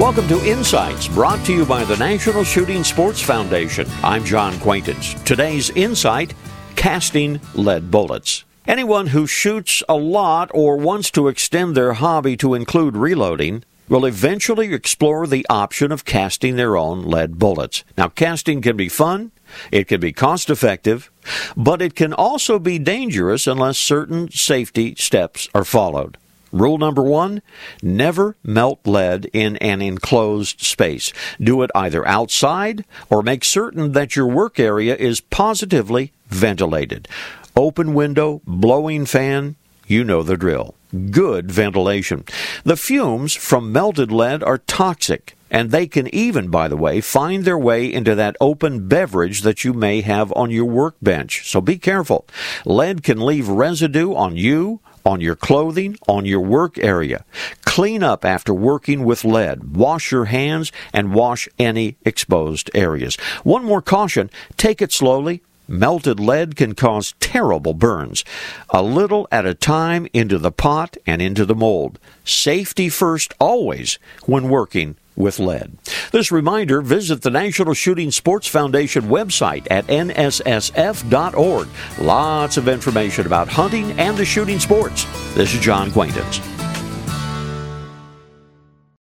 Welcome to Insights, brought to you by the National Shooting Sports Foundation. I'm John Quaintance. Today's insight casting lead bullets. Anyone who shoots a lot or wants to extend their hobby to include reloading will eventually explore the option of casting their own lead bullets. Now, casting can be fun, it can be cost effective, but it can also be dangerous unless certain safety steps are followed. Rule number one never melt lead in an enclosed space. Do it either outside or make certain that your work area is positively ventilated. Open window, blowing fan, you know the drill. Good ventilation. The fumes from melted lead are toxic, and they can even, by the way, find their way into that open beverage that you may have on your workbench. So be careful. Lead can leave residue on you, on your clothing, on your work area. Clean up after working with lead. Wash your hands and wash any exposed areas. One more caution take it slowly. Melted lead can cause terrible burns. A little at a time into the pot and into the mold. Safety first always when working with lead. This reminder visit the National Shooting Sports Foundation website at nssf.org. Lots of information about hunting and the shooting sports. This is John Quaintance.